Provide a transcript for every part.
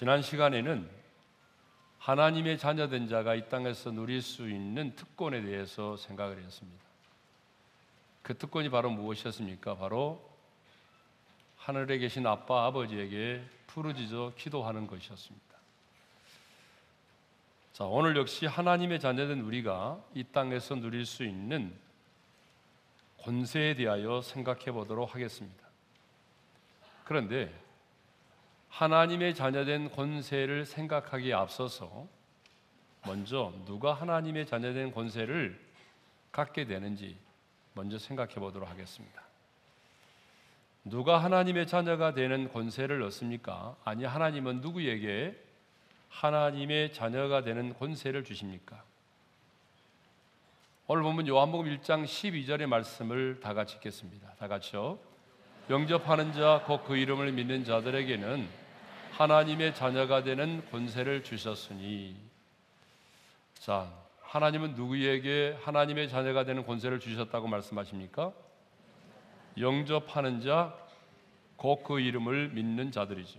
지난 시간에는 하나님의 자녀된 자가 이 땅에서 누릴 수 있는 특권에 대해서 생각을 했습니다. 그 특권이 바로 무엇이었습니까? 바로 하늘에 계신 아빠 아버지에게 부르짖어 기도하는 것이었습니다. 자, 오늘 역시 하나님의 자녀된 우리가 이 땅에서 누릴 수 있는 권세에 대하여 생각해 보도록 하겠습니다. 그런데 하나님의 자녀된 권세를 생각하기에 앞서서 먼저 누가 하나님의 자녀된 권세를 갖게 되는지 먼저 생각해 보도록 하겠습니다. 누가 하나님의 자녀가 되는 권세를 얻습니까? 아니 하나님은 누구에게 하나님의 자녀가 되는 권세를 주십니까? 오늘 보면 요한복음 1장 12절의 말씀을 다 같이 읽겠습니다. 다 같이요. 영접하는 자, 곧 그 이름을 믿는 자들에게는 하나님의 자녀가 되는 권세를 주셨으니. 자, 하나님은 누구에게 하나님의 자녀가 되는 권세를 주셨다고 말씀하십니까? 영접하는 자, 곧 그 이름을 믿는 자들이죠.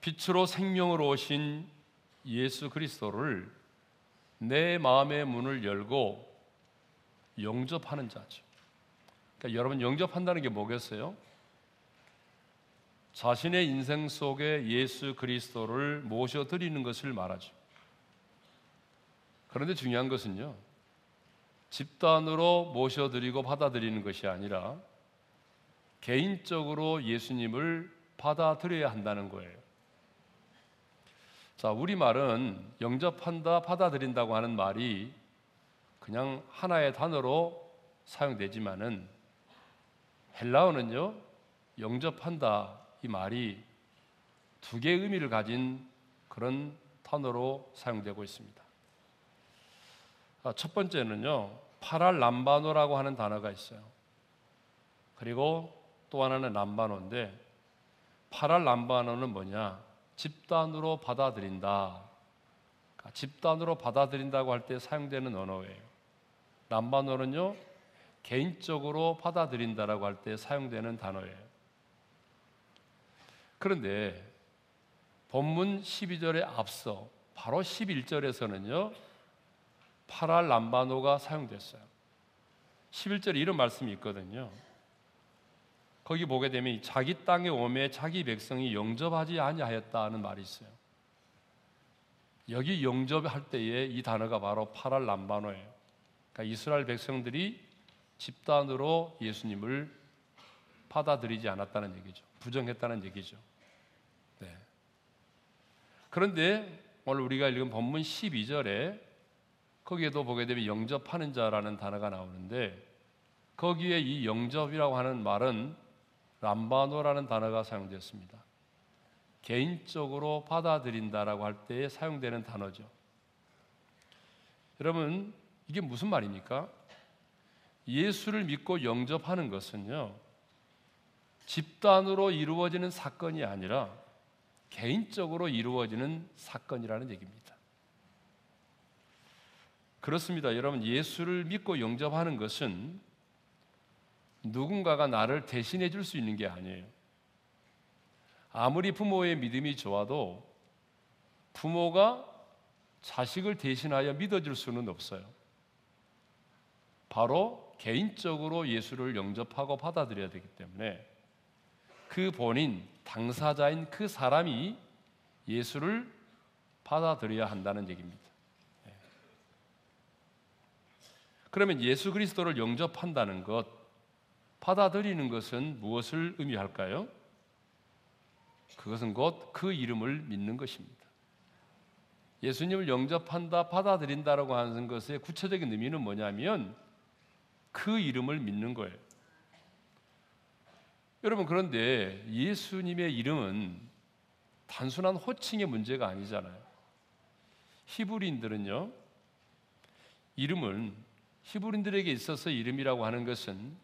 빛으로 생명으로 오신 예수 그리스도를 내 마음의 문을 열고 영접하는 자죠. 그러니까 여러분 영접한다는 게 뭐겠어요? 자신의 인생 속에 예수 그리스도를 모셔 드리는 것을 말하죠. 그런데 중요한 것은요. 집단으로 모셔 드리고 받아들이는 것이 아니라 개인적으로 예수님을 받아들여야 한다는 거예요. 자, 우리말은 영접한다, 받아들인다고 하는 말이 그냥 하나의 단어로 사용되지만은 헬라어는요, 영접한다 이 말이 두 개의 의미를 가진 그런 단어로 사용되고 있습니다. 아, 첫 번째는요, 파랄 람바노라고 하는 단어가 있어요. 그리고 또 하나는 람바노인데, 파랄 람바노는 뭐냐? 집단으로 받아들인다. 그러니까 집단으로 받아들인다고 할 때 사용되는 언어예요. 람바노는요, 개인적으로 받아들인다라고 할 때 사용되는 단어예요. 그런데 본문 12절에 앞서 바로 11절에서는요, 파랄 람바노가 사용됐어요. 11절에 이런 말씀이 있거든요. 거기 보게 되면 자기 땅에 오매 자기 백성이 영접하지 아니하였다는 말이 있어요. 여기 영접할 때에 이 단어가 바로 파랄 람바노예요. 그러니까 이스라엘 백성들이 집단으로 예수님을 받아들이지 않았다는 얘기죠. 부정했다는 얘기죠. 네. 그런데 오늘 우리가 읽은 본문 12절에 거기에도 보게 되면 영접하는 자라는 단어가 나오는데 거기에 이 영접이라고 하는 말은 람바노라는 단어가 사용되었습니다. 개인적으로 받아들인다라고 할 때에 사용되는 단어죠. 여러분, 이게 무슨 말입니까? 예수를 믿고 영접하는 것은요, 집단으로 이루어지는 사건이 아니라 개인적으로 이루어지는 사건이라는 얘기입니다. 그렇습니다. 여러분, 예수를 믿고 영접하는 것은 누군가가 나를 대신해 줄 수 있는 게 아니에요. 아무리 부모의 믿음이 좋아도 부모가 자식을 대신하여 믿어줄 수는 없어요. 바로 개인적으로 예수를 영접하고 받아들여야 되기 때문에 그 본인, 당사자인 그 사람이 예수를 받아들여야 한다는 얘기입니다. 네. 그러면 예수 그리스도를 영접한다는 것, 받아들이는 것은 무엇을 의미할까요? 그것은 곧 그 이름을 믿는 것입니다. 예수님을 영접한다, 받아들인다라고 하는 것의 구체적인 의미는 뭐냐면 그 이름을 믿는 거예요. 여러분 그런데 예수님의 이름은 단순한 호칭의 문제가 아니잖아요. 히브리인들은요. 이름은 히브리인들에게 있어서 이름이라고 하는 것은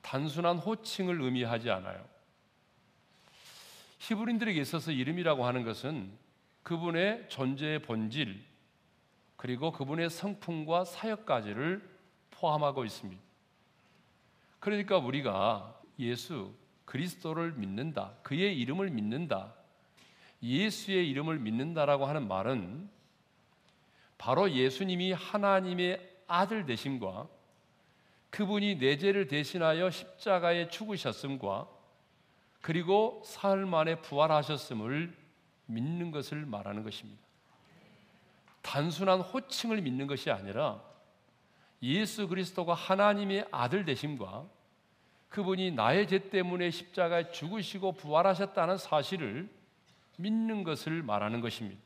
단순한 호칭을 의미하지 않아요. 히브리인들에게 있어서 이름이라고 하는 것은 그분의 존재의 본질 그리고 그분의 성품과 사역까지를 포함하고 있습니다. 그러니까 우리가 예수 그리스도를 믿는다. 그의 이름을 믿는다. 예수의 이름을 믿는다라고 하는 말은 바로 예수님이 하나님의 아들 되심과 그분이 내 죄를 대신하여 십자가에 죽으셨음과 그리고 사흘 만에 부활하셨음을 믿는 것을 말하는 것입니다. 단순한 호칭을 믿는 것이 아니라 예수 그리스도가 하나님의 아들 되심과 그분이 나의 죄 때문에 십자가에 죽으시고 부활하셨다는 사실을 믿는 것을 말하는 것입니다.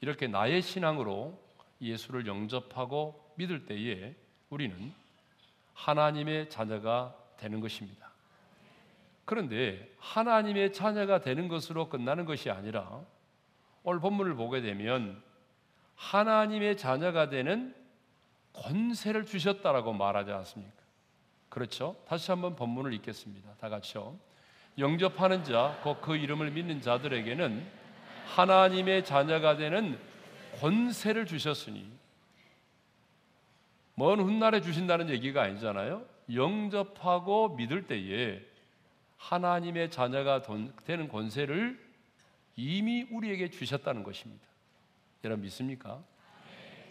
이렇게 나의 신앙으로 예수를 영접하고 믿을 때에 우리는 하나님의 자녀가 되는 것입니다. 그런데 하나님의 자녀가 되는 것으로 끝나는 것이 아니라 오늘 본문을 보게 되면 하나님의 자녀가 되는 권세를 주셨다라고 말하지 않습니까? 그렇죠? 다시 한번 본문을 읽겠습니다. 다 같이요. 영접하는 자, 곧 그 이름을 믿는 자들에게는 하나님의 자녀가 되는 권세를 주셨으니 먼 훗날에 주신다는 얘기가 아니잖아요. 영접하고 믿을 때에 하나님의 자녀가 되는 권세를 이미 우리에게 주셨다는 것입니다. 여러분 믿습니까?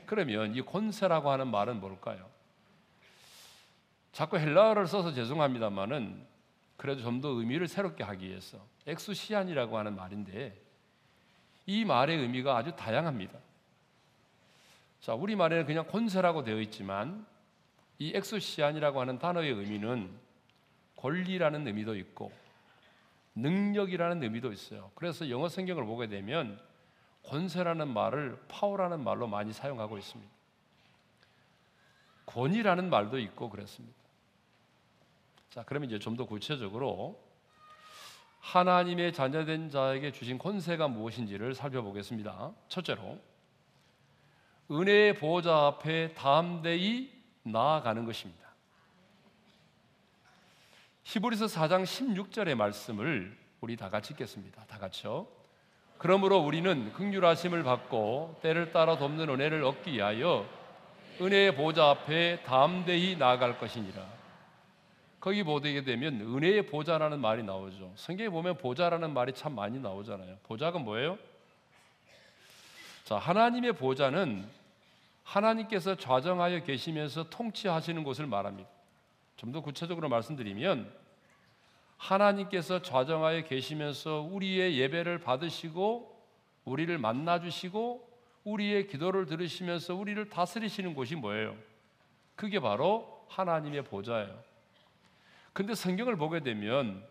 그러면 이 권세라고 하는 말은 뭘까요? 자꾸 헬라어를 써서 죄송합니다만은 그래도 좀 더 의미를 새롭게 하기 위해서 엑수시안이라고 하는 말인데 이 말의 의미가 아주 다양합니다. 자, 우리 말에는 그냥 권세라고 되어 있지만 이 ἐξουσίαν이라고 하는 단어의 의미는 권리라는 의미도 있고 능력이라는 의미도 있어요. 그래서 영어 성경을 보게 되면 권세라는 말을 파워라는 말로 많이 사용하고 있습니다. 권위라는 말도 있고 그렇습니다. 자, 그러면 이제 좀 더 구체적으로 하나님의 자녀된 자에게 주신 권세가 무엇인지를 살펴보겠습니다. 첫째로 은혜의 보호자 앞에 담대히 나아가는 것입니다. 히브리서 4장 16절의 말씀을 우리 다 같이 읽겠습니다. 다 같이요. 그러므로 우리는 극률하심을 받고 때를 따라 돕는 은혜를 얻기 위하여 은혜의 보좌 앞에 담대히 나아갈 것이니라. 거기 보게 되면 은혜의 보좌라는 말이 나오죠. 성경에 보면 보좌라는 말이 참 많이 나오잖아요. 보좌가 뭐예요? 자, 하나님의 보좌는 하나님께서 좌정하여 계시면서 통치하시는 곳을 말합니다. 좀 더 구체적으로 말씀드리면 하나님께서 좌정하여 계시면서 우리의 예배를 받으시고 우리를 만나 주시고 우리의 기도를 들으시면서 우리를 다스리시는 곳이 뭐예요? 그게 바로 하나님의 보좌예요. 근데 성경을 보게 되면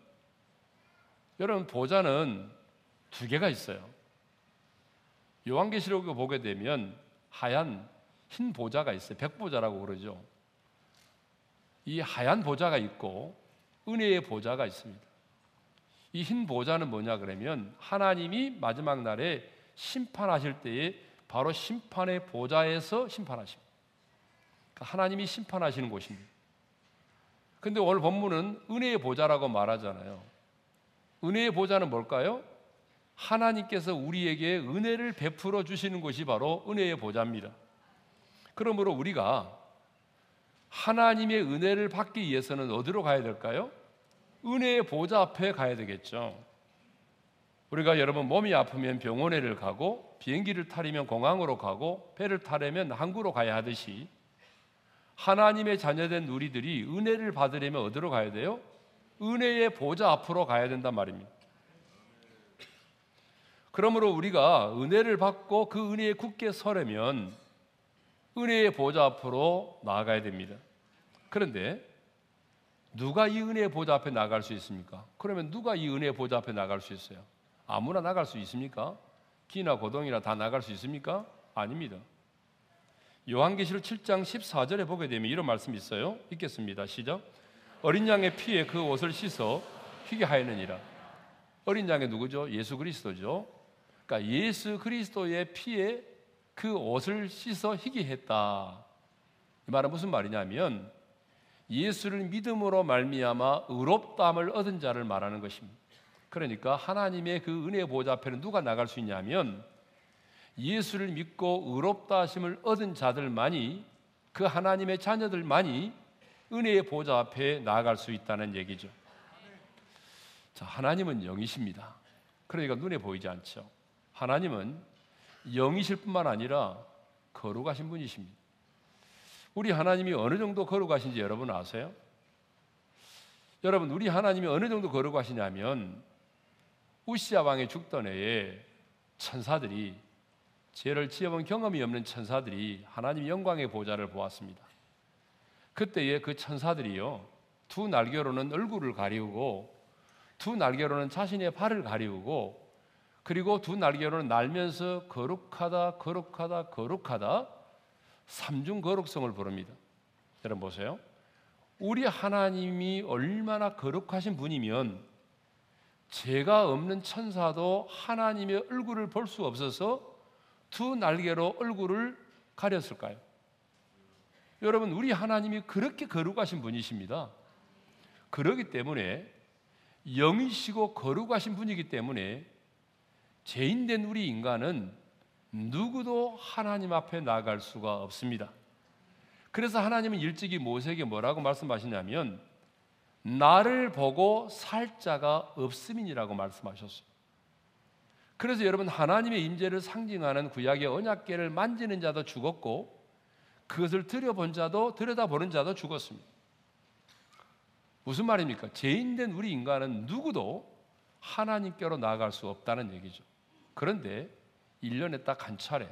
여러분 보좌는 두 개가 있어요. 요한계시록을 보게 되면 하얀 흰 보좌가 있어요. 백보좌라고 그러죠. 이 하얀 보좌가 있고 은혜의 보좌가 있습니다. 이 흰 보좌는 뭐냐 그러면 하나님이 마지막 날에 심판하실 때에 바로 심판의 보좌에서 심판하십니다. 그러니까 하나님이 심판하시는 곳입니다. 근데 오늘 본문은 은혜의 보좌라고 말하잖아요. 은혜의 보좌는 뭘까요? 하나님께서 우리에게 은혜를 베풀어 주시는 곳이 바로 은혜의 보좌입니다. 그러므로 우리가 하나님의 은혜를 받기 위해서는 어디로 가야 될까요? 은혜의 보좌 앞에 가야 되겠죠. 우리가 여러분 몸이 아프면 병원에를 가고 비행기를 타려면 공항으로 가고 배를 타려면 항구로 가야 하듯이 하나님의 자녀된 우리들이 은혜를 받으려면 어디로 가야 돼요? 은혜의 보좌 앞으로 가야 된단 말입니다. 그러므로 우리가 은혜를 받고 그 은혜에 굳게 서려면 은혜의 보좌 앞으로 나아가야 됩니다. 그런데 누가 이 은혜의 보좌 앞에 나갈 수 있습니까? 그러면 누가 이 은혜의 보좌 앞에 나갈 수 있어요? 아무나 나갈 수 있습니까? 기나 고동이나 다 나갈 수 있습니까? 아닙니다. 요한계시록 7장 14절에 보게 되면 이런 말씀이 있어요. 읽겠습니다. 시작. 어린 양의 피에 그 옷을 씻어 희게 하였느니라. 어린 양이 누구죠? 예수 그리스도죠. 그러니까 예수 그리스도의 피에 그 옷을 씻어 희게 했다. 이 말은 무슨 말이냐면 예수를 믿음으로 말미암아 의롭다함을 얻은 자를 말하는 것입니다. 그러니까 하나님의 그 은혜 보좌 앞에는 누가 나갈 수 있냐면 예수를 믿고 의롭다 하심을 얻은 자들만이 그 하나님의 자녀들만이 은혜의 보좌 앞에 나아갈 수 있다는 얘기죠. 자, 하나님은 영이십니다. 그러니까 눈에 보이지 않죠. 하나님은 영이실 뿐만 아니라 거룩하신 분이십니다. 우리 하나님이 어느 정도 거룩하신지 여러분 아세요? 여러분, 우리 하나님이 어느 정도 거룩하시냐면 우시아 왕의 죽던 해에 천사들이 죄를 지어본 경험이 없는 천사들이 하나님 영광의 보좌를 보았습니다. 그때에 그 천사들이요 두 날개로는 얼굴을 가리우고 두 날개로는 자신의 발을 가리우고 그리고 두 날개로는 날면서 거룩하다 거룩하다 거룩하다 삼중 거룩성을 부릅니다. 여러분 보세요. 우리 하나님이 얼마나 거룩하신 분이면 죄가 없는 천사도 하나님의 얼굴을 볼 수 없어서 두 날개로 얼굴을 가렸을까요? 여러분, 우리 하나님이 그렇게 거룩하신 분이십니다. 그러기 때문에 영이시고 거룩하신 분이기 때문에 죄인된 우리 인간은 누구도 하나님 앞에 나갈 수가 없습니다. 그래서 하나님은 일찍이 모세에게 뭐라고 말씀하시냐면 나를 보고 살 자가 없음이니라고 말씀하셨어요. 그래서 여러분 하나님의 임재를 상징하는 구약의 언약궤를 만지는 자도 죽었고 그것을 들여본 자도 들여다보는 자도 죽었습니다. 무슨 말입니까? 죄인된 우리 인간은 누구도 하나님께로 나아갈 수 없다는 얘기죠. 그런데 1년에 딱 한 차례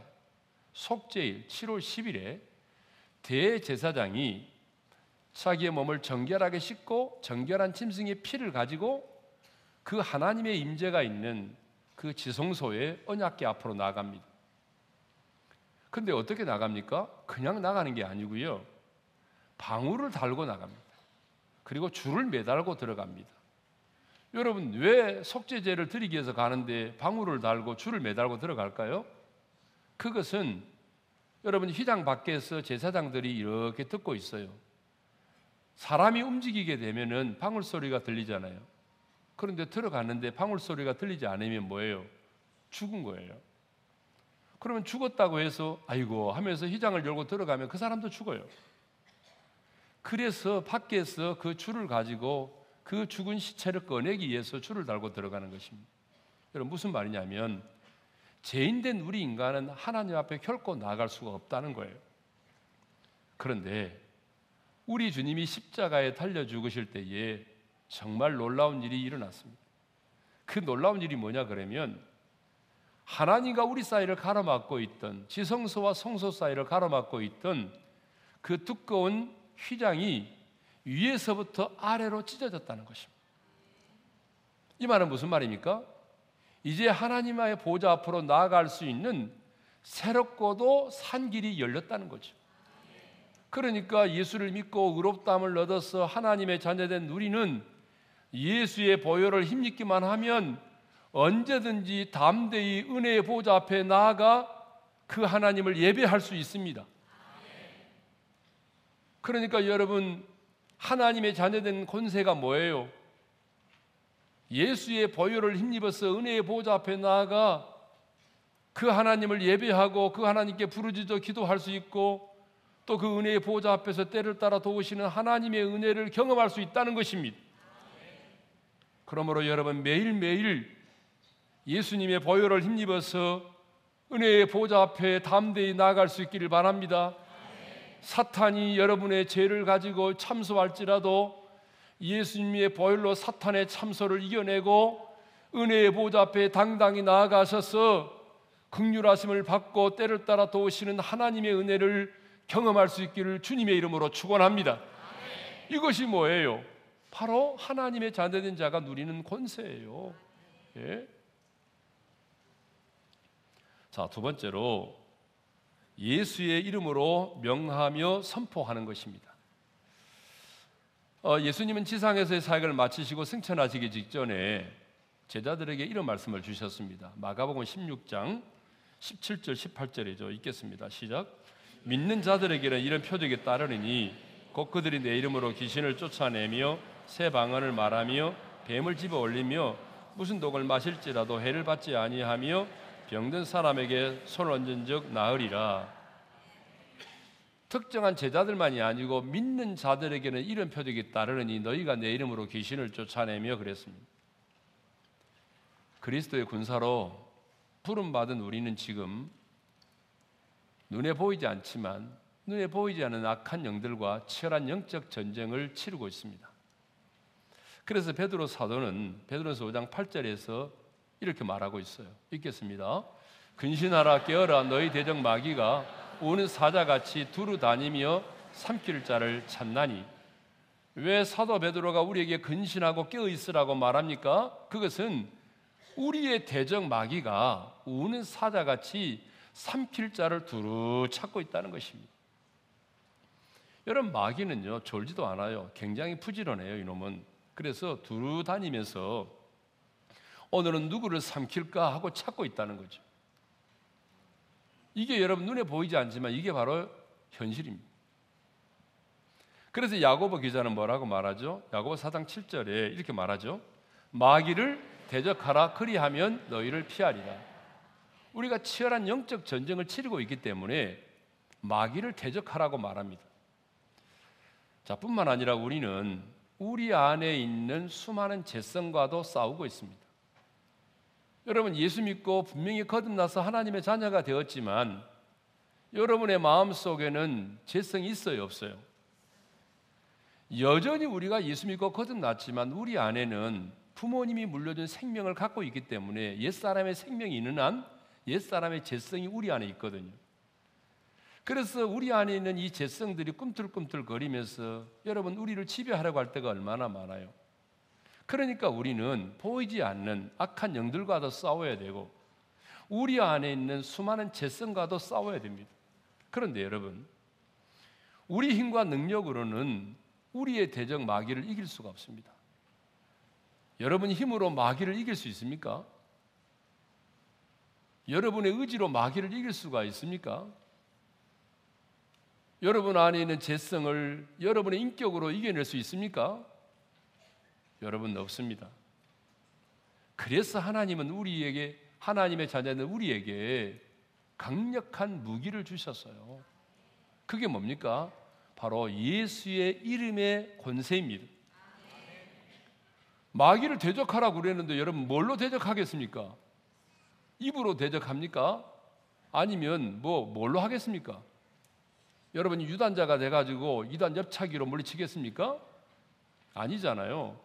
속죄일 7월 10일에 대제사장이 자기의 몸을 정결하게 씻고 정결한 짐승의 피를 가지고 그 하나님의 임재가 있는 그 지성소에 언약궤 앞으로 나갑니다. 근데 어떻게 나갑니까? 그냥 나가는 게 아니고요. 방울을 달고 나갑니다. 그리고 줄을 매달고 들어갑니다. 여러분 왜 속죄제를 드리기 위해서 가는데 방울을 달고 줄을 매달고 들어갈까요? 그것은 여러분 휘장 밖에서 제사장들이 이렇게 듣고 있어요. 사람이 움직이게 되면은 방울 소리가 들리잖아요. 그런데 들어갔는데 방울 소리가 들리지 않으면 뭐예요? 죽은 거예요. 그러면 죽었다고 해서 아이고 하면서 휘장을 열고 들어가면 그 사람도 죽어요. 그래서 밖에서 그 줄을 가지고 그 죽은 시체를 꺼내기 위해서 줄을 달고 들어가는 것입니다. 여러분 무슨 말이냐면 죄인된 우리 인간은 하나님 앞에 결코 나갈 수가 없다는 거예요. 그런데 우리 주님이 십자가에 달려 죽으실 때에 정말 놀라운 일이 일어났습니다. 그 놀라운 일이 뭐냐 그러면 하나님과 우리 사이를 가로막고 있던 지성소와 성소 사이를 가로막고 있던 그 두꺼운 휘장이 위에서부터 아래로 찢어졌다는 것입니다. 이 말은 무슨 말입니까? 이제 하나님의 보좌 앞으로 나아갈 수 있는 새롭고도 산 길이 열렸다는 거죠. 그러니까 예수를 믿고 의롭다함을 얻어서 하나님의 자녀된 우리는 예수의 보혈을 힘입기만 하면 언제든지 담대히 은혜의 보좌 앞에 나아가 그 하나님을 예배할 수 있습니다. 그러니까 여러분 하나님의 자녀된 권세가 뭐예요? 예수의 보혈을 힘입어서 은혜의 보좌 앞에 나아가 그 하나님을 예배하고 그 하나님께 부르짖어 기도할 수 있고 또 그 은혜의 보좌 앞에서 때를 따라 도우시는 하나님의 은혜를 경험할 수 있다는 것입니다. 그러므로 여러분 매일매일 예수님의 보혈을 힘입어서 은혜의 보좌 앞에 담대히 나아갈 수 있기를 바랍니다. 사탄이 여러분의 죄를 가지고 참소할지라도 예수님의 보혈로 사탄의 참소를 이겨내고 은혜의 보좌 앞에 당당히 나아가셔서 극률하심을 받고 때를 따라 도우시는 하나님의 은혜를 경험할 수 있기를 주님의 이름으로 축원합니다. 이것이 뭐예요? 바로 하나님의 자녀된 자가 누리는 권세예요. 예? 자, 두 번째로 예수의 이름으로 명하며 선포하는 것입니다. 어, 예수님은 지상에서의 사역을 마치시고 승천하시기 직전에 제자들에게 이런 말씀을 주셨습니다. 마가복음 16장 17절 18절이죠. 읽겠습니다. 시작. 믿는 자들에게는 이런 표적이 따르니 곧 그들이 내 이름으로 귀신을 쫓아내며 새 방언을 말하며 뱀을 집어 올리며 무슨 독을 마실지라도 해를 받지 아니하며 병든 사람에게 손을 얹은 적 나으리라. 특정한 제자들만이 아니고 믿는 자들에게는 이런 표적이 따르니 너희가 내 이름으로 귀신을 쫓아내며 그랬습니다. 그리스도의 군사로 부름 받은 우리는 지금 눈에 보이지 않지만 눈에 보이지 않는 악한 영들과 치열한 영적 전쟁을 치르고 있습니다. 그래서 베드로 사도는 베드로서 5장 8절에서 이렇게 말하고 있어요. 읽겠습니다. 근신하라 깨어라 너희 대적 마귀가 우는 사자같이 두루 다니며 삼킬 자를 찾나니 왜 사도 베드로가 우리에게 근신하고 깨어 있으라고 말합니까? 그것은 우리의 대적 마귀가 우는 사자같이 삼킬 자를 두루 찾고 있다는 것입니다. 여러분 마귀는요 졸지도 않아요. 굉장히 부지런해요 이놈은. 그래서 두루 다니면서 오늘은 누구를 삼킬까 하고 찾고 있다는 거죠. 이게 여러분 눈에 보이지 않지만 이게 바로 현실입니다. 그래서 야고보 기자는 뭐라고 말하죠? 야고보 4장 7절에 이렇게 말하죠. 마귀를 대적하라 그리하면 너희를 피하리라. 우리가 치열한 영적 전쟁을 치르고 있기 때문에 마귀를 대적하라고 말합니다. 자, 뿐만 아니라 우리는 우리 안에 있는 수많은 재성과도 싸우고 있습니다. 여러분 예수 믿고 분명히 거듭나서 하나님의 자녀가 되었지만 여러분의 마음 속에는 재성이 있어요, 없어요? 여전히 우리가 예수 믿고 거듭났지만 우리 안에는 부모님이 물려준 생명을 갖고 있기 때문에 옛사람의 생명이 있는 한 옛사람의 재성이 우리 안에 있거든요. 그래서 우리 안에 있는 이 재성들이 꿈틀꿈틀 거리면서 여러분 우리를 지배하려고 할 때가 얼마나 많아요. 그러니까 우리는 보이지 않는 악한 영들과도 싸워야 되고 우리 안에 있는 수많은 재성과도 싸워야 됩니다. 그런데 여러분, 우리 힘과 능력으로는 우리의 대적 마귀를 이길 수가 없습니다. 여러분 힘으로 마귀를 이길 수 있습니까? 여러분의 의지로 마귀를 이길 수가 있습니까? 여러분 안에 있는 재성을 여러분의 인격으로 이겨낼 수 있습니까? 여러분 없습니다. 그래서 하나님은 우리에게 하나님의 자녀는 우리에게 강력한 무기를 주셨어요. 그게 뭡니까? 바로 예수의 이름의 권세입니다. 마귀를 대적하라고 그랬는데 여러분 뭘로 대적하겠습니까? 입으로 대적합니까? 아니면 뭐 뭘로 하겠습니까? 여러분이 유단자가 돼가지고 이단 옆차기로 물리치겠습니까? 아니잖아요.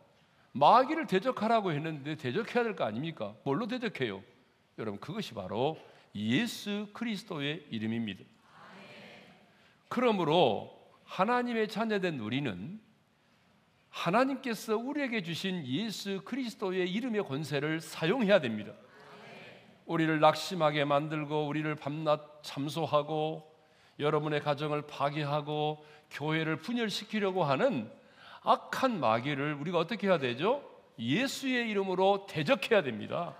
마귀를 대적하라고 했는데 대적해야 될 거 아닙니까? 뭘로 대적해요? 여러분 그것이 바로 예수 그리스도의 이름입니다. 그러므로 하나님의 자녀된 우리는 하나님께서 우리에게 주신 예수 그리스도의 이름의 권세를 사용해야 됩니다. 우리를 낙심하게 만들고 우리를 밤낮 참소하고 여러분의 가정을 파괴하고 교회를 분열시키려고 하는 악한 마귀를 우리가 어떻게 해야 되죠? 예수의 이름으로 대적해야 됩니다.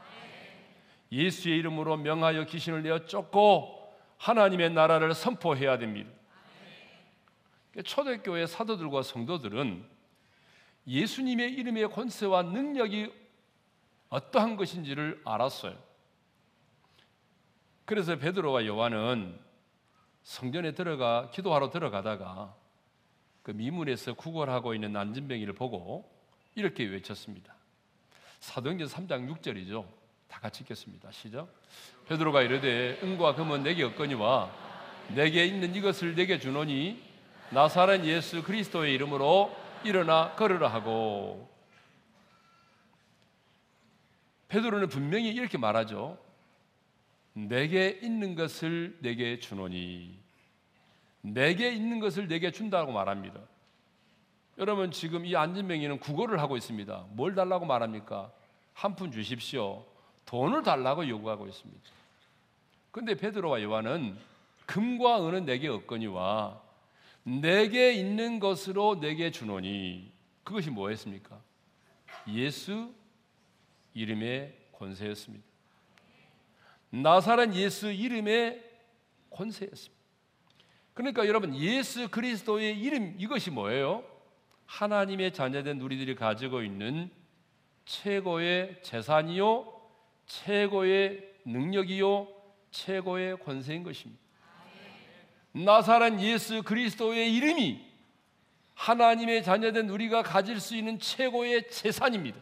예수의 이름으로 명하여 귀신을 내어 쫓고 하나님의 나라를 선포해야 됩니다. 초대교회 사도들과 성도들은 예수님의 이름의 권세와 능력이 어떠한 것인지를 알았어요. 그래서 베드로와 요한은 성전에 들어가 기도하러 들어가다가 그 미문에서 구걸하고 있는 난진병이를 보고 이렇게 외쳤습니다. 사도행전 3장 6절이죠. 다 같이 읽겠습니다. 시작. 베드로가 이르되 은과 금은 내게 없거니와 내게 있는 이것을 내게 주노니 나사렛 예수 그리스도의 이름으로 일어나 걸으라 하고 베드로는 분명히 이렇게 말하죠. 내게 있는 것을 내게 주노니 내게 있는 것을 내게 준다고 말합니다. 여러분 지금 이 안진병이는 구걸을 하고 있습니다. 뭘 달라고 말합니까? 한 푼 주십시오. 돈을 달라고 요구하고 있습니다. 근데 베드로와 요한은 금과 은은 내게 없거니와 내게 있는 것으로 내게 주노니 그것이 뭐였습니까? 예수 이름의 권세였습니다. 나사렛 예수 이름의 권세였습니다. 그러니까 여러분 예수 그리스도의 이름 이것이 뭐예요? 하나님의 자녀된 우리들이 가지고 있는 최고의 재산이요, 최고의 능력이요, 최고의 권세인 것입니다. 나사렛 예수 그리스도의 이름이 하나님의 자녀된 우리가 가질 수 있는 최고의 재산입니다.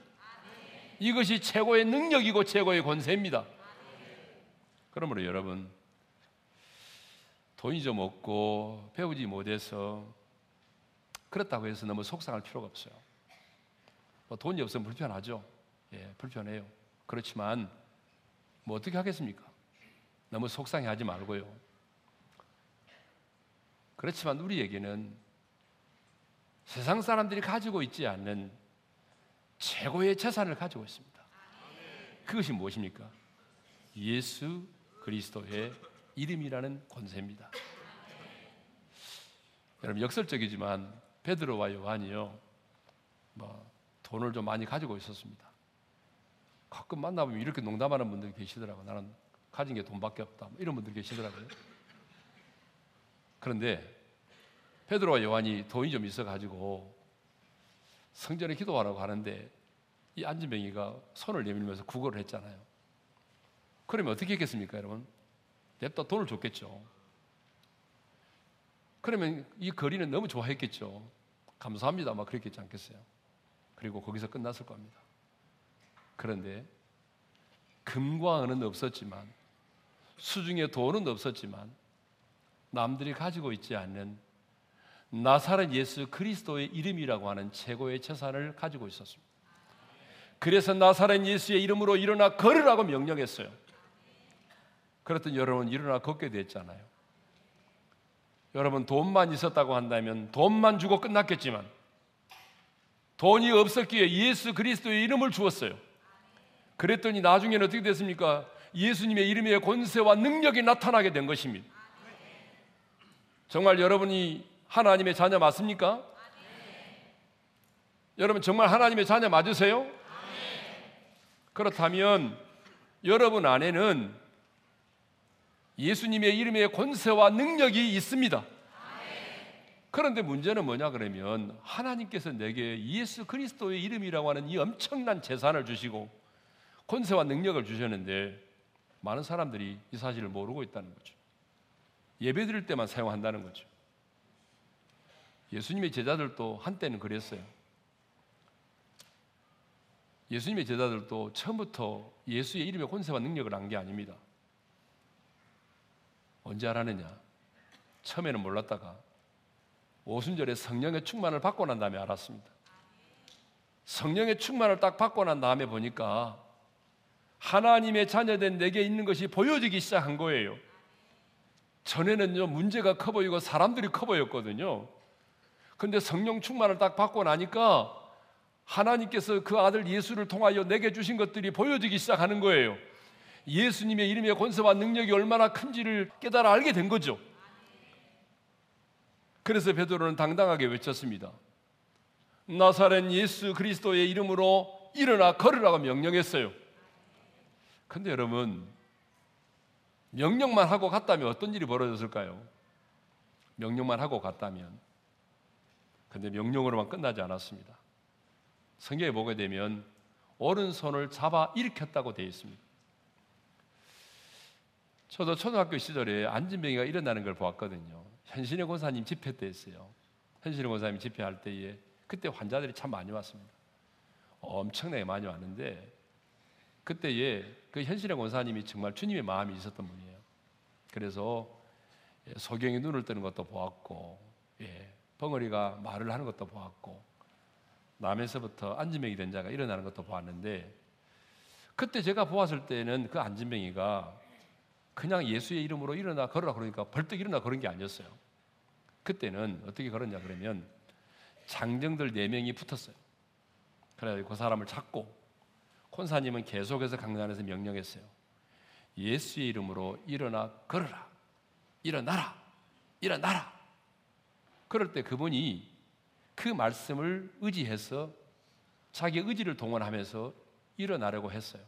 이것이 최고의 능력이고 최고의 권세입니다. 그러므로 여러분 돈이 좀 없고 배우지 못해서 그렇다고 해서 너무 속상할 필요가 없어요. 뭐 돈이 없으면 불편하죠. 예, 불편해요. 그렇지만 뭐 어떻게 하겠습니까? 너무 속상해하지 말고요. 그렇지만 우리에게는 세상 사람들이 가지고 있지 않는 최고의 재산을 가지고 있습니다. 그것이 무엇입니까? 예수 그리스도의 이름이라는 권세입니다. 여러분 역설적이지만 베드로와 요한이요, 뭐 돈을 좀 많이 가지고 있었습니다. 가끔 만나보면 이렇게 농담하는 분들이 계시더라고. 나는 가진 게 돈밖에 없다. 뭐 이런 분들 계시더라고요. 그런데 베드로와 요한이 돈이 좀 있어 가지고 성전에 기도하라고 하는데 이 안진뱅이가 손을 내밀면서 구걸을 했잖아요. 그러면 어떻게 했겠습니까, 여러분? 냅다 돈을 줬겠죠. 그러면 이 거리는 너무 좋아했겠죠. 감사합니다. 막 그랬겠지 않겠어요? 그리고 거기서 끝났을 겁니다. 그런데 금과 은은 없었지만 수중에 돈은 없었지만 남들이 가지고 있지 않는 나사렛 예수 그리스도의 이름이라고 하는 최고의 재산을 가지고 있었습니다. 그래서 나사렛 예수의 이름으로 일어나 걸으라고 명령했어요. 그랬더니 여러분 일어나 걷게 됐잖아요. 여러분 돈만 있었다고 한다면 돈만 주고 끝났겠지만 돈이 없었기에 예수 그리스도의 이름을 주었어요. 그랬더니 나중에는 어떻게 됐습니까? 예수님의 이름의 권세와 능력이 나타나게 된 것입니다. 정말 여러분이 하나님의 자녀 맞습니까? 여러분 정말 하나님의 자녀 맞으세요? 그렇다면 여러분 안에는 예수님의 이름의 권세와 능력이 있습니다. 그런데 문제는 뭐냐 그러면 하나님께서 내게 예수 그리스도의 이름이라고 하는 이 엄청난 재산을 주시고 권세와 능력을 주셨는데 많은 사람들이 이 사실을 모르고 있다는 거죠. 예배 드릴 때만 사용한다는 거죠. 예수님의 제자들도 한때는 그랬어요. 예수님의 제자들도 처음부터 예수의 이름의 권세와 능력을 안 게 아닙니다. 언제 알았느냐? 처음에는 몰랐다가 오순절에 성령의 충만을 받고 난 다음에 알았습니다. 성령의 충만을 딱 받고 난 다음에 보니까 하나님의 자녀된 내게 있는 것이 보여지기 시작한 거예요. 전에는요, 문제가 커 보이고 사람들이 커 보였거든요. 근데 성령 충만을 딱 받고 나니까 하나님께서 그 아들 예수를 통하여 내게 주신 것들이 보여지기 시작하는 거예요. 예수님의 이름의 권세와 능력이 얼마나 큰지를 깨달아 알게 된 거죠. 그래서 베드로는 당당하게 외쳤습니다. 나사렛 예수 그리스도의 이름으로 일어나 걸으라고 명령했어요. 근데 여러분, 명령만 하고 갔다면 어떤 일이 벌어졌을까요? 명령만 하고 갔다면. 근데 명령으로만 끝나지 않았습니다. 성경에 보게 되면 오른손을 잡아 일으켰다고 되어 있습니다. 저도 초등학교 시절에 안진병이가 일어나는 걸 보았거든요. 현신의 권사님 집회 때였어요. 현신의 권사님 집회할 때에 그때 환자들이 참 많이 왔습니다. 엄청나게 많이 왔는데 그때에 그 현신의 권사님이 정말 주님의 마음이 있었던 분이에요. 그래서 예, 소경이 눈을 뜨는 것도 보았고, 예, 벙어리가 말을 하는 것도 보았고, 남에서부터 안진병이 된 자가 일어나는 것도 보았는데, 그때 제가 보았을 때는 그 안진병이가 그냥 예수의 이름으로 일어나 걸으라 그러니까 벌떡 일어나 그런 게 아니었어요. 그때는 어떻게 걸었냐 그러면 장정들 네 명이 붙었어요. 그래서 그 사람을 잡고 콘사님은 계속해서 강단에서 명령했어요. 예수의 이름으로 일어나 걸어라. 일어나라. 일어나라. 그럴 때 그분이 그 말씀을 의지해서 자기 의지를 동원하면서 일어나려고 했어요.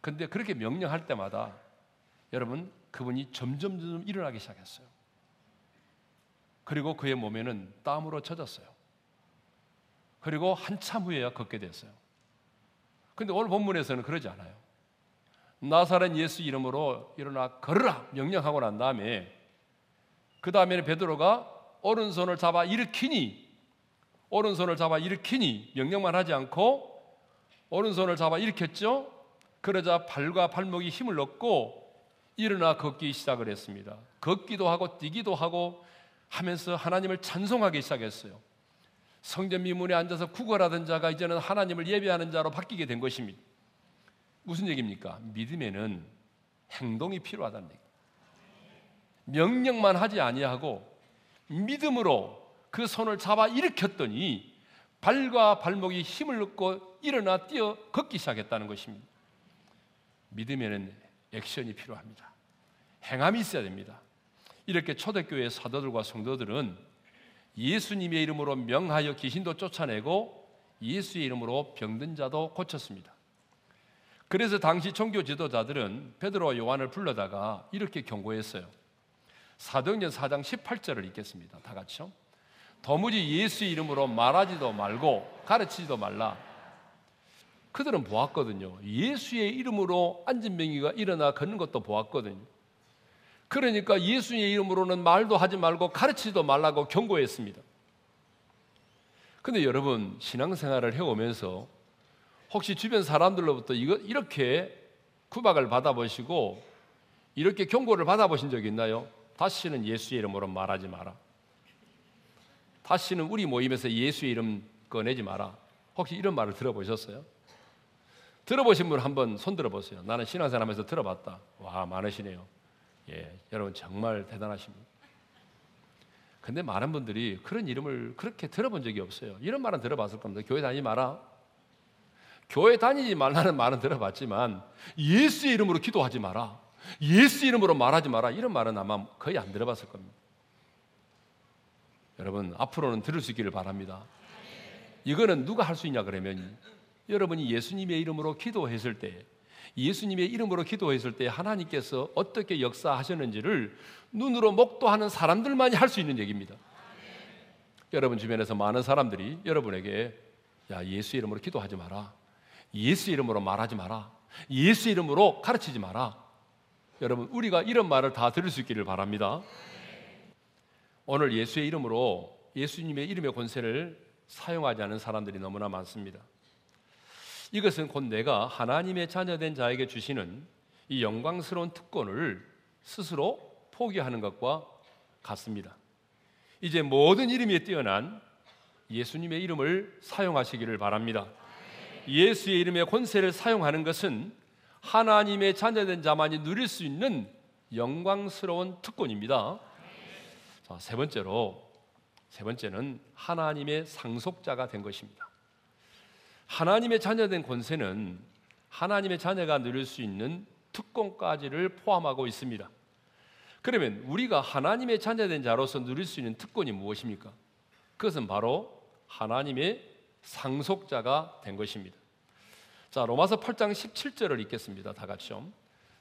근데 그렇게 명령할 때마다 여러분 그분이 점점 점 일어나기 시작했어요. 그리고 그의 몸에는 땀으로 젖었어요. 그리고 한참 후에야 걷게 됐어요. 근데 오늘 본문에서는 그러지 않아요. 나사렛 예수 이름으로 일어나 걸으라 명령하고 난 다음에 그 다음에는 베드로가 오른손을 잡아 일으키니 오른손을 잡아 일으키니 명령만 하지 않고 오른손을 잡아 일으켰죠. 그러자 발과 발목이 힘을 얻고 일어나 걷기 시작을 했습니다. 걷기도 하고 뛰기도 하고 하면서 하나님을 찬송하기 시작했어요. 성전 미문에 앉아서 구걸하던 자가 이제는 하나님을 예배하는 자로 바뀌게 된 것입니다. 무슨 얘기입니까? 믿음에는 행동이 필요하다는 얘기. 명령만 하지 아니하고 믿음으로 그 손을 잡아 일으켰더니 발과 발목이 힘을 얻고 일어나 뛰어 걷기 시작했다는 것입니다. 믿음에는 액션이 필요합니다. 행함이 있어야 됩니다. 이렇게 초대교회 사도들과 성도들은 예수님의 이름으로 명하여 귀신도 쫓아내고 예수의 이름으로 병든 자도 고쳤습니다. 그래서 당시 종교 지도자들은 베드로와 요한을 불러다가 이렇게 경고했어요. 사도행전 4장 18절을 읽겠습니다. 다 같이요. 도무지 예수의 이름으로 말하지도 말고 가르치지도 말라. 그들은 보았거든요. 예수의 이름으로 안진병이가 일어나 걷는 것도 보았거든요. 그러니까 예수의 이름으로는 말도 하지 말고 가르치지도 말라고 경고했습니다. 근데 여러분 신앙생활을 해오면서 혹시 주변 사람들로부터 이거 이렇게 구박을 받아보시고 이렇게 경고를 받아보신 적 있나요? 다시는 예수의 이름으로 말하지 마라. 다시는 우리 모임에서 예수의 이름 꺼내지 마라. 혹시 이런 말을 들어보셨어요? 들어보신 분 한번 손 들어보세요. 나는 신앙생활하면서 들어봤다. 와 많으시네요. 예, 여러분 정말 대단하십니다. 근데 많은 분들이 그런 이름을 그렇게 들어본 적이 없어요. 이런 말은 들어봤을 겁니다. 교회 다니지 마라. 교회 다니지 말라는 말은 들어봤지만 예수의 이름으로 기도하지 마라. 예수 이름으로 말하지 마라. 이런 말은 아마 거의 안 들어봤을 겁니다. 여러분 앞으로는 들을 수 있기를 바랍니다. 이거는 누가 할 수 있냐 그러면 여러분이 예수님의 이름으로 기도했을 때 예수님의 이름으로 기도했을 때 하나님께서 어떻게 역사하셨는지를 눈으로 목도하는 사람들만이 할 수 있는 얘기입니다. 여러분 주변에서 많은 사람들이 여러분에게 야 예수 이름으로 기도하지 마라. 예수 이름으로 말하지 마라. 예수 이름으로 가르치지 마라. 여러분 우리가 이런 말을 다 들을 수 있기를 바랍니다. 오늘 예수의 이름으로 예수님의 이름의 권세를 사용하지 않은 사람들이 너무나 많습니다. 이것은 곧 내가 하나님의 자녀된 자에게 주시는 이 영광스러운 특권을 스스로 포기하는 것과 같습니다. 이제 모든 이름에 뛰어난 예수님의 이름을 사용하시기를 바랍니다. 예수의 이름의 권세를 사용하는 것은 하나님의 자녀된 자만이 누릴 수 있는 영광스러운 특권입니다. 자, 세 번째로 세 번째는 하나님의 상속자가 된 것입니다. 하나님의 자녀된 권세는 하나님의 자녀가 누릴 수 있는 특권까지를 포함하고 있습니다. 그러면 우리가 하나님의 자녀된 자로서 누릴 수 있는 특권이 무엇입니까? 그것은 바로 하나님의 상속자가 된 것입니다. 자, 로마서 8장 17절을 읽겠습니다. 다 같이요.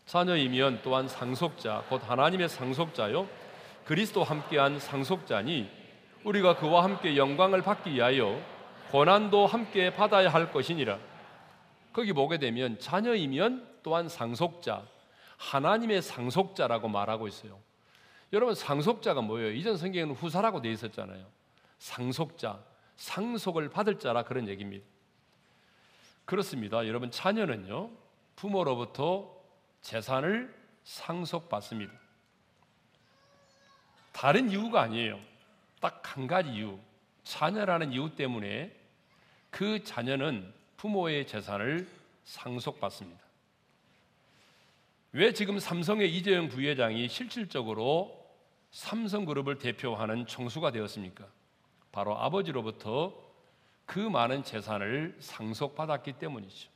자녀이면 또한 상속자, 곧 하나님의 상속자요. 그리스도 함께한 상속자니 우리가 그와 함께 영광을 받기 위하여 고난도 함께 받아야 할 것이니라. 거기 보게 되면 자녀이면 또한 상속자, 하나님의 상속자라고 말하고 있어요. 여러분 상속자가 뭐예요? 이전 성경에는 후사라고 되어 있었잖아요. 상속자, 상속을 받을 자라 그런 얘기입니다. 그렇습니다. 여러분 자녀는요 부모로부터 재산을 상속받습니다. 다른 이유가 아니에요. 딱 한 가지 이유. 자녀라는 이유 때문에 그 자녀는 부모의 재산을 상속받습니다. 왜 지금 삼성의 이재용 부회장이 실질적으로 삼성그룹을 대표하는 총수가 되었습니까? 바로 아버지로부터 그 많은 재산을 상속받았기 때문이죠.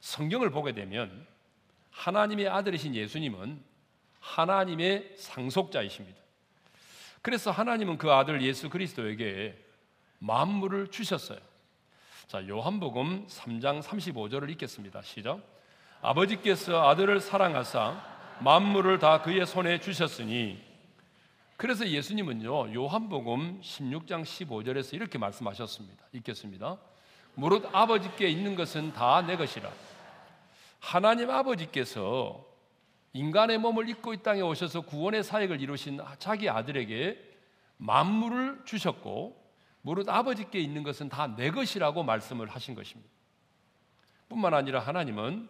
성경을 보게 되면 하나님의 아들이신 예수님은 하나님의 상속자이십니다. 그래서 하나님은 그 아들 예수 그리스도에게 만물을 주셨어요. 자, 요한복음 3장 35절을 읽겠습니다. 시작. 아버지께서 아들을 사랑하사 만물을 다 그의 손에 주셨으니 그래서 예수님은요. 요한복음 16장 15절에서 이렇게 말씀하셨습니다. 읽겠습니다. 무릇 아버지께 있는 것은 다 내 것이라. 하나님 아버지께서 인간의 몸을 입고 이 땅에 오셔서 구원의 사역을 이루신 자기 아들에게 만물을 주셨고 무릇 아버지께 있는 것은 다 내 것이라고 말씀을 하신 것입니다. 뿐만 아니라 하나님은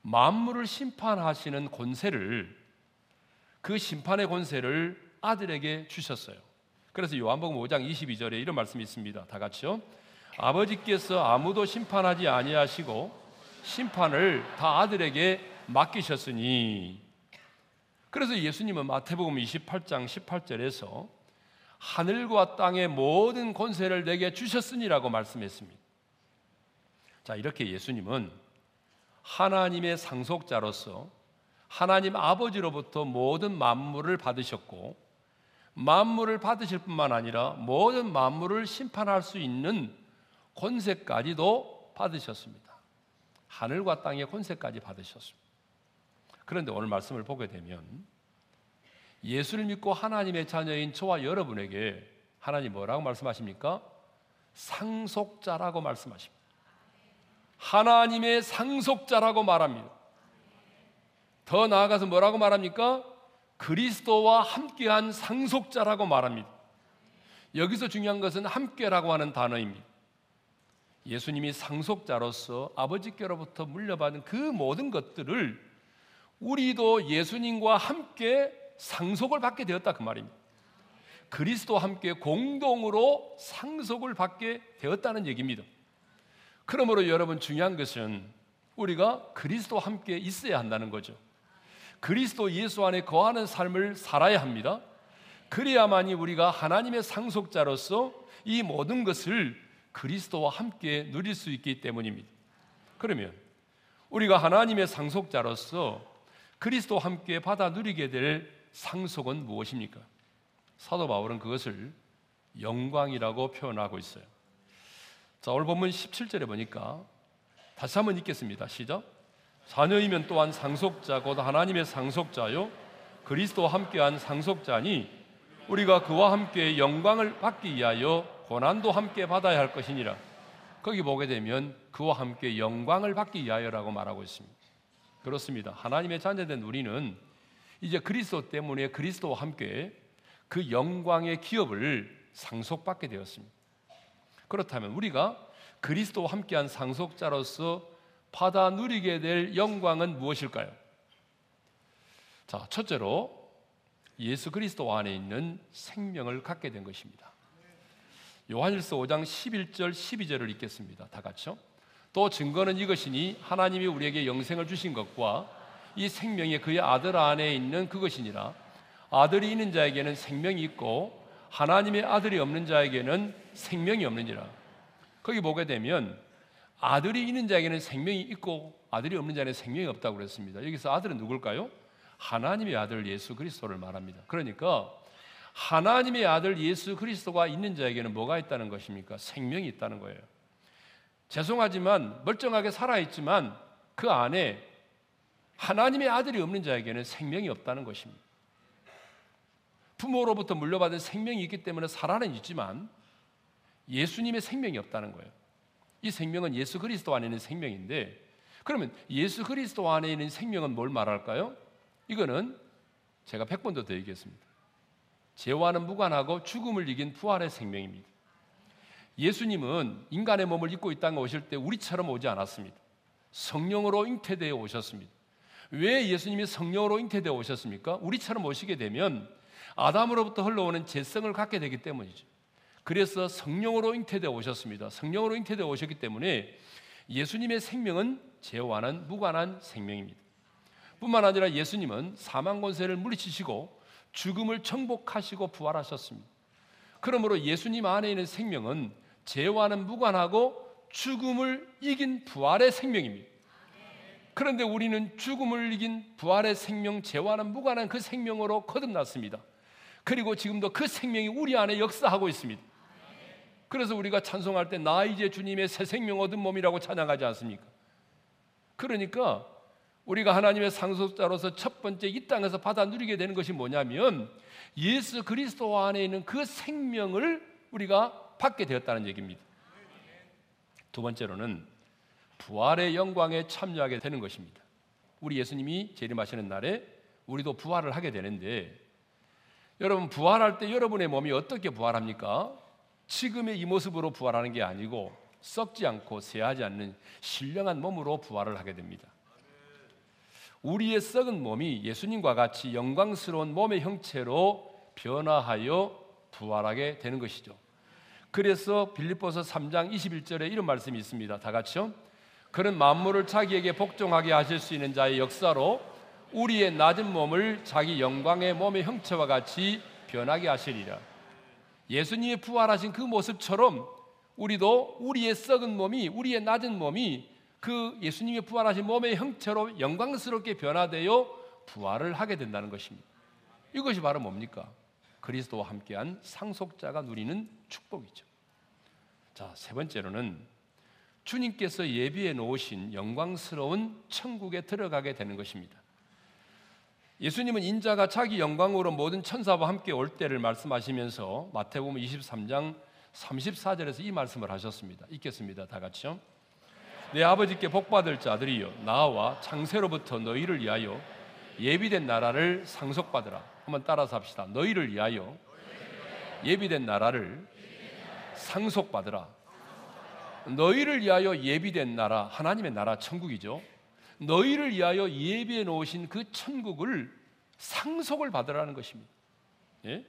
만물을 심판하시는 권세를 그 심판의 권세를 아들에게 주셨어요. 그래서 요한복음 5장 22절에 이런 말씀이 있습니다. 다 같이요. 아버지께서 아무도 심판하지 아니하시고 심판을 다 아들에게 맡기셨으니 그래서 예수님은 마태복음 28장 18절에서 하늘과 땅의 모든 권세를 내게 주셨으니라고 말씀했습니다. 자, 이렇게 예수님은 하나님의 상속자로서 하나님 아버지로부터 모든 만물을 받으셨고 만물을 받으실 뿐만 아니라 모든 만물을 심판할 수 있는 권세까지도 받으셨습니다. 하늘과 땅의 권세까지 받으셨습니다. 그런데 오늘 말씀을 보게 되면 예수를 믿고 하나님의 자녀인 저와 여러분에게 하나님 뭐라고 말씀하십니까? 상속자라고 말씀하십니다. 하나님의 상속자라고 말합니다. 더 나아가서 뭐라고 말합니까? 그리스도와 함께한 상속자라고 말합니다. 여기서 중요한 것은 함께라고 하는 단어입니다. 예수님이 상속자로서 아버지께로부터 물려받은 그 모든 것들을 우리도 예수님과 함께 상속을 받게 되었다 그 말입니다. 그리스도와 함께 공동으로 상속을 받게 되었다는 얘기입니다. 그러므로 여러분 중요한 것은 우리가 그리스도와 함께 있어야 한다는 거죠. 그리스도 예수 안에 거하는 삶을 살아야 합니다. 그래야만이 우리가 하나님의 상속자로서 이 모든 것을 그리스도와 함께 누릴 수 있기 때문입니다. 그러면 우리가 하나님의 상속자로서 그리스도와 함께 받아 누리게 될 상속은 무엇입니까? 사도 바울은 그것을 영광이라고 표현하고 있어요. 자, 오늘 본문 17절에 보니까 다시 한번 읽겠습니다. 시작. 자녀이면 또한 상속자 곧 하나님의 상속자요 그리스도와 함께한 상속자니 우리가 그와 함께 영광을 받기 위하여 고난도 함께 받아야 할 것이니라. 거기 보게 되면 그와 함께 영광을 받기 위하여라고 말하고 있습니다. 그렇습니다. 하나님의 자녀된 우리는 이제 그리스도 때문에 그리스도와 함께 그 영광의 기업을 상속받게 되었습니다. 그렇다면 우리가 그리스도와 함께한 상속자로서 받아 누리게 될 영광은 무엇일까요? 자, 첫째로 예수 그리스도 안에 있는 생명을 갖게 된 것입니다. 요한일서 5장 11절 12절을 읽겠습니다. 다 같이요. 또 증거는 이것이니 하나님이 우리에게 영생을 주신 것과 이 생명이 그의 아들 안에 있는 그것이니라. 아들이 있는 자에게는 생명이 있고 하나님의 아들이 없는 자에게는 생명이 없느니라. 거기 보게 되면 아들이 있는 자에게는 생명이 있고 아들이 없는 자에는 생명이 없다고 그랬습니다. 여기서 아들은 누굴까요? 하나님의 아들 예수 그리스도를 말합니다. 그러니까 하나님의 아들 예수 그리스도가 있는 자에게는 뭐가 있다는 것입니까? 생명이 있다는 거예요. 죄송하지만 멀쩡하게 살아 있지만 그 안에 하나님의 아들이 없는 자에게는 생명이 없다는 것입니다. 부모로부터 물려받은 생명이 있기 때문에 살아는 있지만 예수님의 생명이 없다는 거예요. 이 생명은 예수 그리스도 안에 있는 생명인데 그러면 예수 그리스도 안에 있는 생명은 뭘 말할까요? 이거는 제가 100번도 더 얘기했습니다. 죄와는 무관하고 죽음을 이긴 부활의 생명입니다. 예수님은 인간의 몸을 입고 이 땅에 오실 때 우리처럼 오지 않았습니다. 성령으로 잉태되어 오셨습니다. 왜 예수님이 성령으로 잉태되어 오셨습니까? 우리처럼 오시게 되면 아담으로부터 흘러오는 재성을 갖게 되기 때문이죠. 그래서 성령으로 잉태되어 오셨습니다. 성령으로 잉태되어 오셨기 때문에 예수님의 생명은 죄와는 무관한 생명입니다. 뿐만 아니라 예수님은 사망 권세를 물리치시고 죽음을 정복하시고 부활하셨습니다. 그러므로 예수님 안에 있는 생명은 죄와는 무관하고 죽음을 이긴 부활의 생명입니다. 그런데 우리는 죽음을 이긴 부활의 생명, 죄와는 무관한 그 생명으로 거듭났습니다. 그리고 지금도 그 생명이 우리 안에 역사하고 있습니다. 그래서 우리가 찬송할 때 나 이제 주님의 새 생명 얻은 몸이라고 찬양하지 않습니까? 그러니까 우리가 하나님의 상속자로서 첫 번째 이 땅에서 받아 누리게 되는 것이 뭐냐면 예수 그리스도 안에 있는 그 생명을 우리가 받게 되었다는 얘기입니다. 두 번째로는 부활의 영광에 참여하게 되는 것입니다. 우리 예수님이 재림하시는 날에 우리도 부활을 하게 되는데 여러분 부활할 때 여러분의 몸이 어떻게 부활합니까? 지금의 이 모습으로 부활하는 게 아니고 썩지 않고 쇠하지 않는 신령한 몸으로 부활을 하게 됩니다. 우리의 썩은 몸이 예수님과 같이 영광스러운 몸의 형체로 변화하여 부활하게 되는 것이죠. 그래서 빌립보서 3장 21절에 이런 말씀이 있습니다. 다 같이요. 그런 만물을 자기에게 복종하게 하실 수 있는 자의 역사로 우리의 낮은 몸을 자기 영광의 몸의 형체와 같이 변하게 하시리라. 예수님의 부활하신 그 모습처럼 우리도 우리의 썩은 몸이 우리의 낮은 몸이 그 예수님의 부활하신 몸의 형체로 영광스럽게 변화되어 부활을 하게 된다는 것입니다. 이것이 바로 뭡니까? 그리스도와 함께한 상속자가 누리는 축복이죠. 자, 세 번째로는 주님께서 예비해 놓으신 영광스러운 천국에 들어가게 되는 것입니다. 예수님은 인자가 자기 영광으로 모든 천사와 함께 올 때를 말씀하시면서 마태복음 23장 34절에서 이 말씀을 하셨습니다. 읽겠습니다. 다 같이요. 내 아버지께 복받을 자들이여 나와 창세로부터 너희를 위하여 예비된 나라를 상속받으라. 한번 따라서 합시다. 너희를 위하여 예비된 나라를 상속받으라. 너희를 위하여 예비된 나라, 하나님의 나라 천국이죠. 너희를 위하여 예비해 놓으신 그 천국을 상속을 받으라는 것입니다. 예?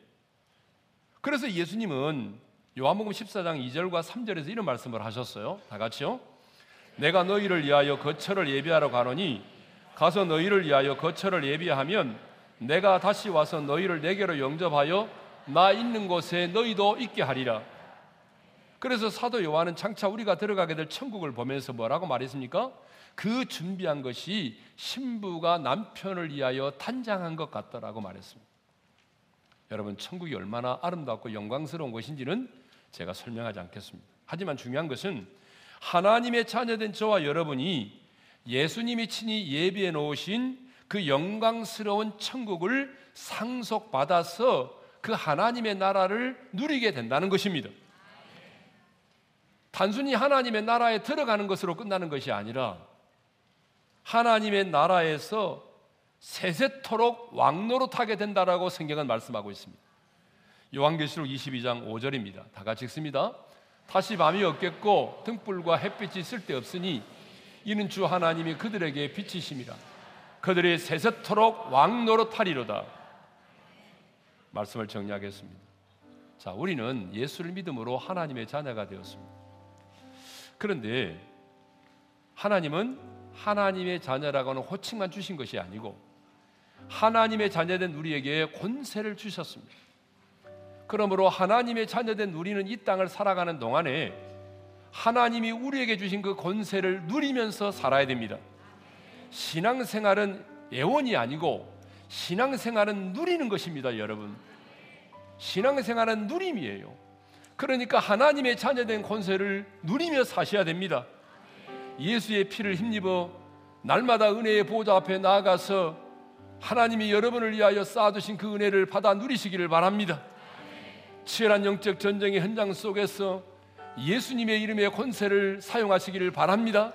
그래서 예수님은 요한복음 14장 2절과 3절에서 이런 말씀을 하셨어요. 다 같이요. 내가 너희를 위하여 거처를 예비하러 가노니 가서 너희를 위하여 거처를 예비하면 내가 다시 와서 너희를 내게로 영접하여 나 있는 곳에 너희도 있게 하리라. 그래서 사도 요한은 장차 우리가 들어가게 될 천국을 보면서 뭐라고 말했습니까? 그 준비한 것이 신부가 남편을 위하여 탄장한 것 같다라고 말했습니다. 여러분, 천국이 얼마나 아름답고 영광스러운 것인지는 제가 설명하지 않겠습니다. 하지만 중요한 것은 하나님의 자녀된 저와 여러분이 예수님이 친히 예비해 놓으신 그 영광스러운 천국을 상속받아서 그 하나님의 나라를 누리게 된다는 것입니다. 단순히 하나님의 나라에 들어가는 것으로 끝나는 것이 아니라 하나님의 나라에서 세세토록 왕노릇하게 된다라고 성경은 말씀하고 있습니다. 요한계시록 22장 5절입니다. 다 같이 읽습니다. 다시 밤이 없겠고 등불과 햇빛이 쓸데없으니 이는 주 하나님이 그들에게 빛이심이라. 그들이 세세토록 왕노릇하리로다. 말씀을 정리하겠습니다. 자, 우리는 예수를 믿음으로 하나님의 자녀가 되었습니다. 그런데 하나님은 하나님의 자녀라고는 호칭만 주신 것이 아니고 하나님의 자녀된 우리에게 권세를 주셨습니다. 그러므로 하나님의 자녀된 우리는 이 땅을 살아가는 동안에 하나님이 우리에게 주신 그 권세를 누리면서 살아야 됩니다. 신앙생활은 예원이 아니고 신앙생활은 누리는 것입니다, 여러분. 신앙생활은 누림이에요. 그러니까 하나님의 자녀된 권세를 누리며 사셔야 됩니다. 예수의 피를 힘입어 날마다 은혜의 보좌 앞에 나아가서 하나님이 여러분을 위하여 쌓아두신 그 은혜를 받아 누리시기를 바랍니다. 치열한 영적 전쟁의 현장 속에서 예수님의 이름의 권세를 사용하시기를 바랍니다.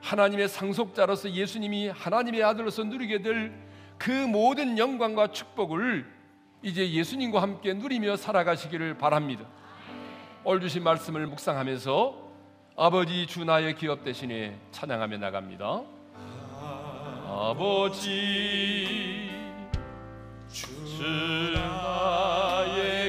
하나님의 상속자로서 예수님이 하나님의 아들로서 누리게 될 그 모든 영광과 축복을 이제 예수님과 함께 누리며 살아가시기를 바랍니다. 올 주신 말씀을 묵상하면서 아버지 주 나의 기업 대신에 찬양하며 나갑니다. 아버지 주 나의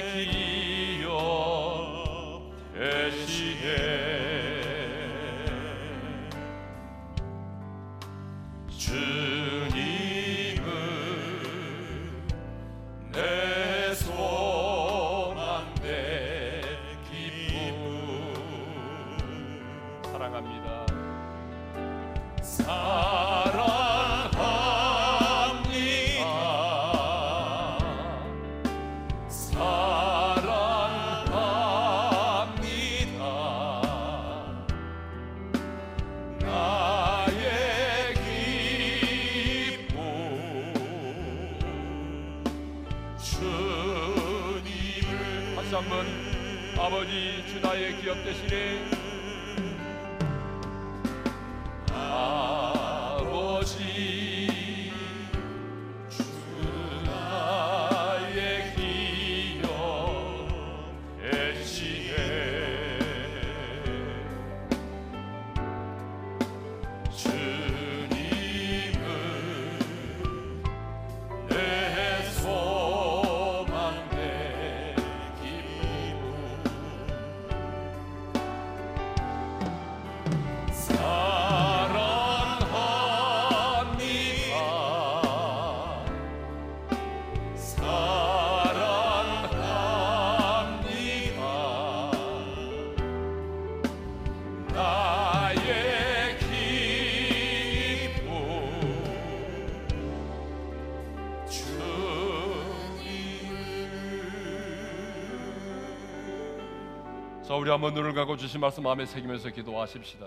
우리 한번 눈을 감고 주신 말씀 마음에 새기면서 기도하십시다.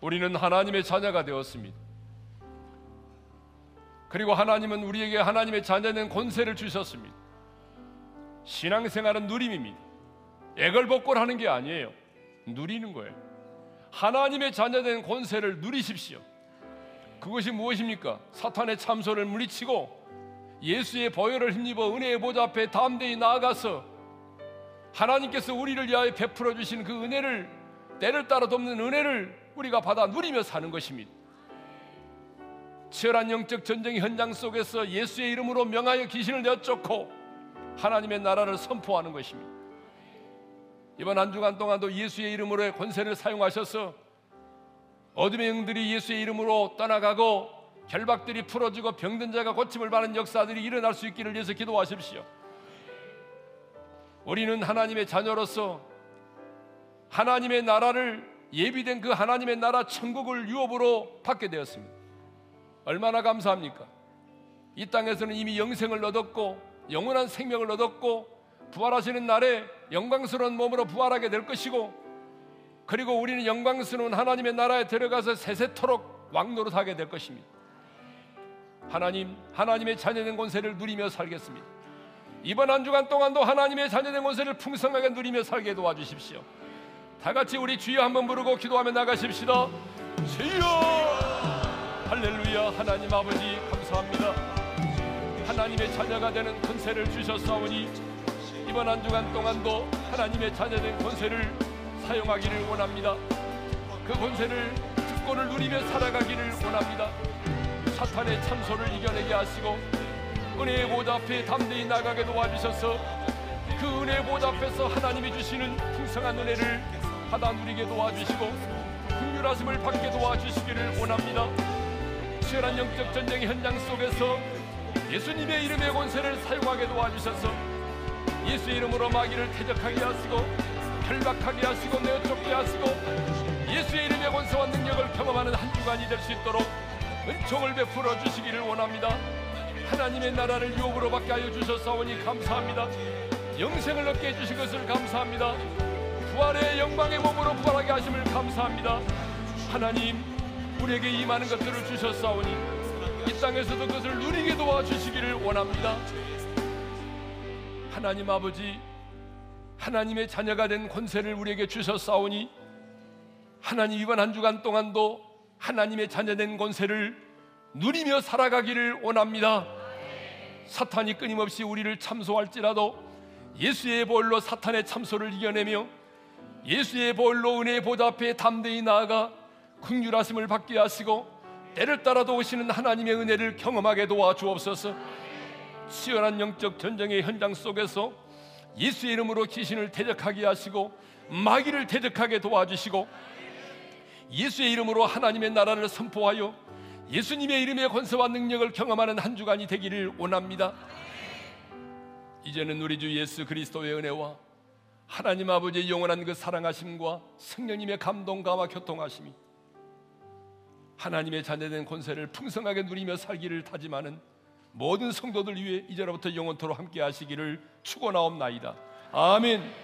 우리는 하나님의 자녀가 되었습니다. 그리고 하나님은 우리에게 하나님의 자녀된 권세를 주셨습니다. 신앙생활은 누림입니다. 애걸복걸 하는 게 아니에요. 누리는 거예요. 하나님의 자녀된 권세를 누리십시오. 그것이 무엇입니까? 사탄의 참소를 물리치고 예수의 보혈을 힘입어 은혜의 보좌 앞에 담대히 나아가서 하나님께서 우리를 위하여 베풀어 주신 그 은혜를 때를 따라 돕는 은혜를 우리가 받아 누리며 사는 것입니다. 치열한 영적 전쟁의 현장 속에서 예수의 이름으로 명하여 귀신을 내쫓고 하나님의 나라를 선포하는 것입니다. 이번 한 주간 동안도 예수의 이름으로의 권세를 사용하셔서 어둠의 영들이 예수의 이름으로 떠나가고 결박들이 풀어지고 병든 자가 고침을 받는 역사들이 일어날 수 있기를 위해서 기도하십시오. 우리는 하나님의 자녀로서 하나님의 나라를 예비된 그 하나님의 나라 천국을 유업으로 받게 되었습니다. 얼마나 감사합니까? 이 땅에서는 이미 영생을 얻었고 영원한 생명을 얻었고 부활하시는 날에 영광스러운 몸으로 부활하게 될 것이고 그리고 우리는 영광스러운 하나님의 나라에 들어가서 세세토록 왕노릇하게 될 것입니다. 하나님, 하나님의 자녀된 권세를 누리며 살겠습니다. 이번 한 주간 동안도 하나님의 자녀된 권세를 풍성하게 누리며 살게 도와주십시오. 다 같이 우리 주여 한번 부르고 기도하며 나가십시다. 주여! 할렐루야 하나님 아버지 감사합니다. 하나님의 자녀가 되는 권세를 주셨사오니 이번 한 주간 동안도 하나님의 자녀된 권세를 사용하기를 원합니다. 그 권세를 특권을 누리며 살아가기를 원합니다. 사탄의 참소를 이겨내게 하시고 은혜의 보좌 앞에 담대히 나가게 도와주셔서 그 은혜의 보좌 앞에서 하나님이 주시는 풍성한 은혜를 받아 누리게 도와주시고 긍휼하심을 받게 도와주시기를 원합니다. 치열한 영적 전쟁의 현장 속에서 예수님의 이름의 권세를 사용하게 도와주셔서 예수 이름으로 마귀를 퇴적하게 하시고 결박하게 하시고 내어쫓게 하시고 예수의 이름의 권세와 능력을 경험하는 한 주간이 될 수 있도록 은총을 베풀어 주시기를 원합니다. 하나님의 나라를 유업으로 받게 하여 주셨사오니 감사합니다. 영생을 얻게 해주신 것을 감사합니다. 부활의 영광의 몸으로 부활하게 하심을 감사합니다. 하나님, 우리에게 임하는 것들을 주셨사오니 이 땅에서도 그것을 누리게 도와주시기를 원합니다. 하나님 아버지, 하나님의 자녀가 된 권세를 우리에게 주셨사오니 하나님 이번 한 주간 동안도 하나님의 자녀된 권세를 누리며 살아가기를 원합니다. 사탄이 끊임없이 우리를 참소할지라도 예수의 보혈로 사탄의 참소를 이겨내며 예수의 보혈로 은혜의 보좌 앞에 담대히 나아가 긍휼하심을 받게 하시고 때를 따라도 오시는 하나님의 은혜를 경험하게 도와주옵소서. 치열한 영적 전쟁의 현장 속에서 예수의 이름으로 귀신을 대적하게 하시고 마귀를 대적하게 도와주시고 예수의 이름으로 하나님의 나라를 선포하여 예수님의 이름의 권세와 능력을 경험하는 한 주간이 되기를 원합니다. 이제는 우리 주 예수 그리스도의 은혜와 하나님 아버지의 영원한 그 사랑하심과 성령님의 감동감와 교통하심이 하나님의 자녀된 권세를 풍성하게 누리며 살기를 다짐하는 모든 성도들 위해 이제로부터 영원토록 함께 하시기를 축원하옵나이다. 아멘.